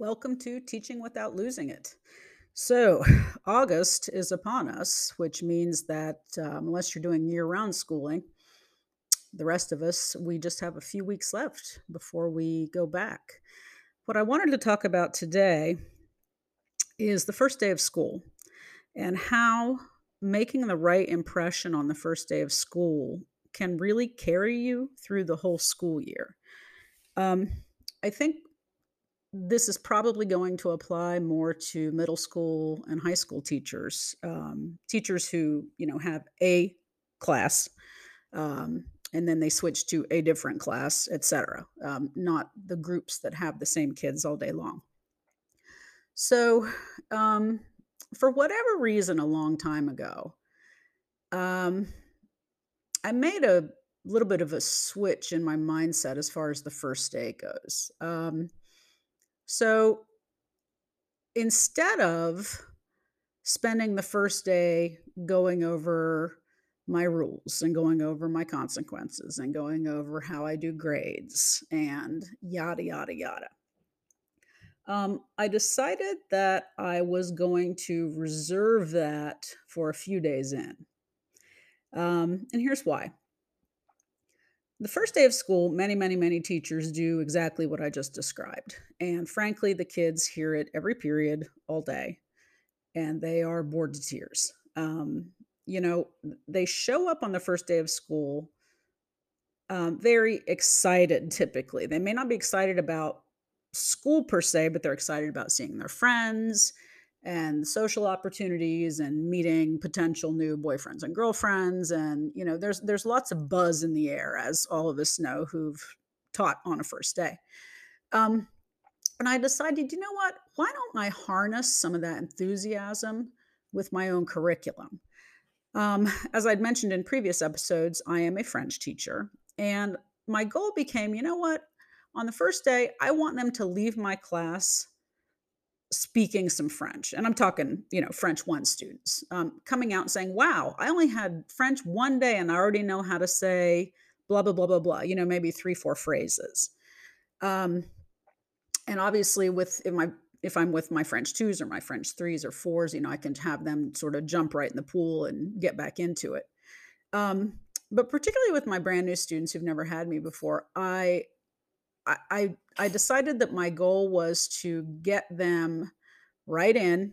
Welcome to Teaching Without Losing It. So, August is upon us, which means that um, unless you're doing year round schooling, the rest of us, we just have a few weeks left before we go back. What I wanted to talk about today is the first day of school and how making the right impression on the first day of school can really carry you through the whole school year. Um, I think this is probably going to apply more to middle school and high school teachers, um, teachers who you know have a class, um, and then they switch to a different class, etc. Um, not the groups that have the same kids all day long. So, um, for whatever reason, a long time ago, um, I made a little bit of a switch in my mindset as far as the first day goes. Um, so instead of spending the first day going over my rules and going over my consequences and going over how I do grades and yada, yada, yada. Um, I decided that I was going to reserve that for a few days in. Um, and here's why. The first day of school, many, many, many teachers do exactly what I just described. And frankly, the kids hear it every period, all day, and they are bored to tears. Um, you know, they show up on the first day of school um, very excited, typically. They may not be excited about school per se, but they're excited about seeing their friends and social opportunities and meeting potential new boyfriends and girlfriends and you know there's there's lots of buzz in the air as all of us know who've taught on a first day. Um, and i decided you know what? Why don't i harness some of that enthusiasm with my own curriculum? Um, as i'd mentioned in previous episodes i am a french teacher and my goal became you know what? On the first day i want them to leave my class speaking some French, and I'm talking, you know, French one students, um, coming out and saying, wow, I only had French one day and I already know how to say blah, blah, blah, blah, blah, you know, maybe three, four phrases. Um, and obviously with if my if I'm with my French twos or my French threes or fours, you know, I can have them sort of jump right in the pool and get back into it. Um, but particularly with my brand new students who've never had me before, I I, I decided that my goal was to get them right in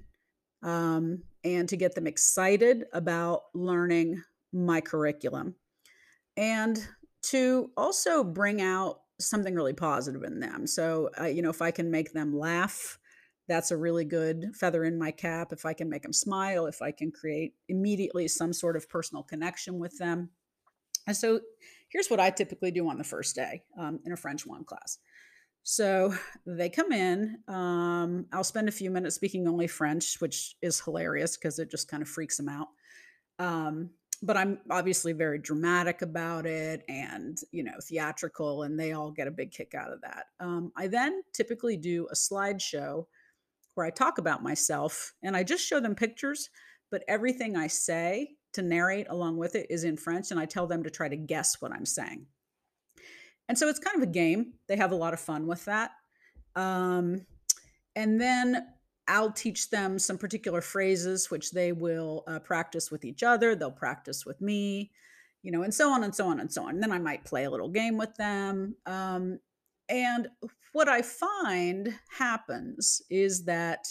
um, and to get them excited about learning my curriculum and to also bring out something really positive in them. So, uh, you know, if I can make them laugh, that's a really good feather in my cap. If I can make them smile, if I can create immediately some sort of personal connection with them. And so here's what I typically do on the first day um, in a French one class. So they come in. Um, I'll spend a few minutes speaking only French, which is hilarious because it just kind of freaks them out. Um, but I'm obviously very dramatic about it and, you know, theatrical, and they all get a big kick out of that. Um, I then typically do a slideshow where I talk about myself and I just show them pictures, but everything I say to narrate along with it is in French, and I tell them to try to guess what I'm saying. And so it's kind of a game. They have a lot of fun with that. Um, and then I'll teach them some particular phrases, which they will uh, practice with each other. They'll practice with me, you know, and so on and so on and so on. And then I might play a little game with them. Um, and what I find happens is that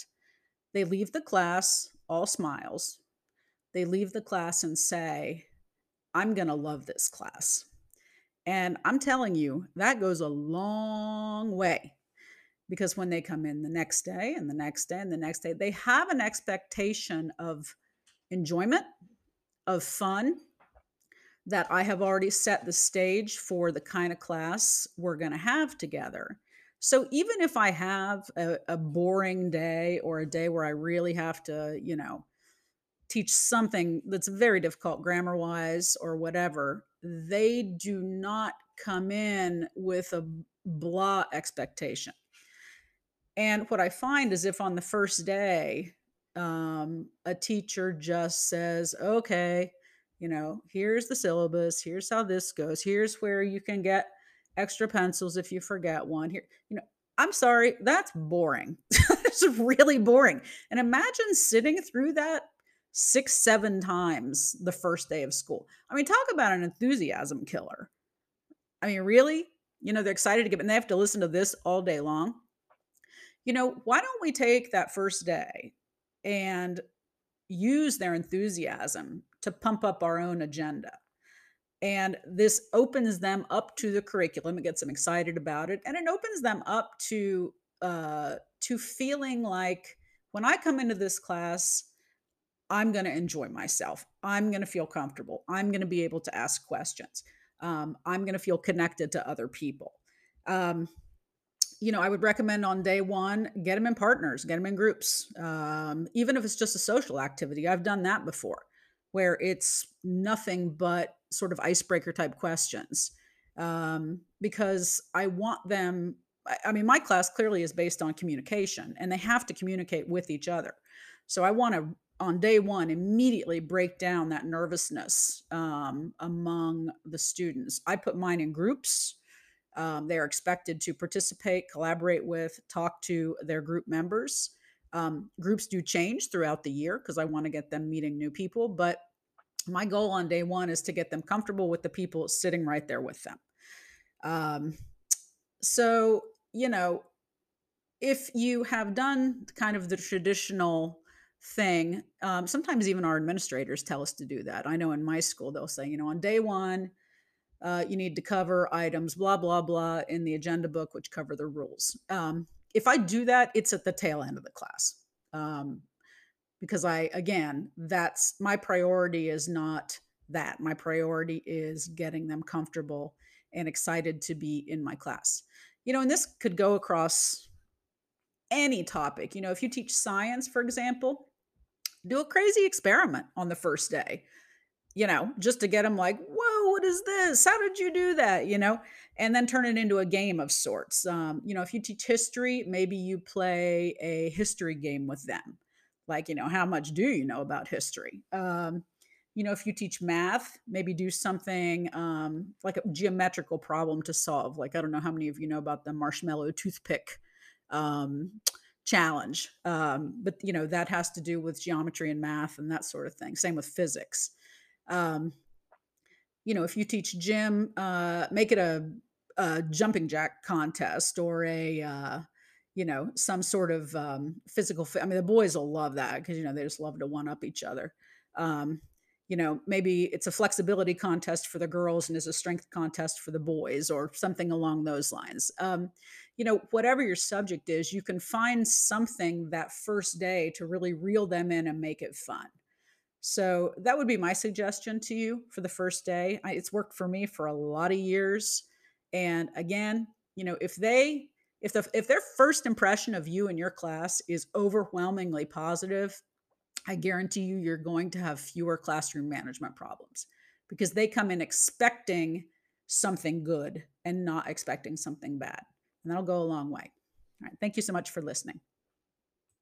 they leave the class all smiles. They leave the class and say, I'm going to love this class. And I'm telling you, that goes a long way because when they come in the next day and the next day and the next day, they have an expectation of enjoyment, of fun, that I have already set the stage for the kind of class we're going to have together. So even if I have a, a, boring day or a day where I really have to, you know, teach something that's very difficult grammar wise or whatever, they do not come in with a blah expectation. And what I find is if on the first day, um, a teacher just says, okay, you know, here's the syllabus, here's how this goes, here's where you can get extra pencils if you forget one here, you know, I'm sorry, that's boring. It's really boring. And imagine sitting through that 6, 7 times the first day of school. I mean, talk about an enthusiasm killer. I mean, really? You know, they're excited to get and they have to listen to this all day long. You know, why don't we take that first day and use their enthusiasm to pump up our own agenda? And this opens them up to the curriculum, it gets them excited about it, and it opens them up to, uh, to feeling like, "When I come into this class, I'm gonna enjoy myself. I'm gonna feel comfortable. I'm gonna be able to ask questions. Um, I'm gonna feel connected to other people." Um, you know, I would recommend on day 1, get them in partners, get them in groups, um, even if it's just a social activity. I've done that before, where it's nothing but sort of icebreaker type questions, um, because I want them I mean, my class clearly is based on communication, and they have to communicate with each other. So I wanna, on day 1, immediately break down that nervousness, um, among the students. I put mine in groups. Um, they are expected to participate, collaborate with, talk to their group members. Um, groups do change throughout the year because I wanna get them meeting new people, but my goal on day 1 is to get them comfortable with the people sitting right there with them. Um, so, you know, if you have done kind of the traditional thing, um, sometimes even our administrators tell us to do that. I know in my school, they'll say, you know, "On day 1, uh, you need to cover items blah, blah, blah in the agenda book, which cover the rules." Um, if I do that, it's at the tail end of the class, um, because I again, that's my priority is not that. My priority is getting them comfortable and excited to be in my class. You know, and this could go across any topic. You know, if you teach science, for example, do a crazy experiment on the first day, you know, just to get them like, "Whoa, what is this? How did you do that?" You know? And then turn it into a game of sorts. Um, you know, if you teach history, maybe you play a history game with them. Like, you know, "How much do you know about history?" Um, you know, if you teach math, maybe do something, um, like a geometrical problem to solve. Like, I don't know how many of you know about the marshmallow toothpick, um, challenge, um, but, you know, that has to do with geometry and math and that sort of thing. Same with physics. Um, you know, if you teach gym, uh, make it a a jumping jack contest or a, uh, you know, some sort of, um, physical I mean, the boys will love that because you know, they just love to one up each other. Um, you know, maybe it's a flexibility contest for the girls and is a strength contest for the boys or something along those lines. Um, you know, whatever your subject is, you can find something that first day to really reel them in and make it fun. So, that would be my suggestion to you for the first day. I it's worked for me for a lot of years. And again, you know, if they if the if their first impression of you and your class is overwhelmingly positive, I guarantee you, you're going to have fewer classroom management problems because they come in expecting something good and not expecting something bad, and that'll go a long way. Alright, thank you so much for listening.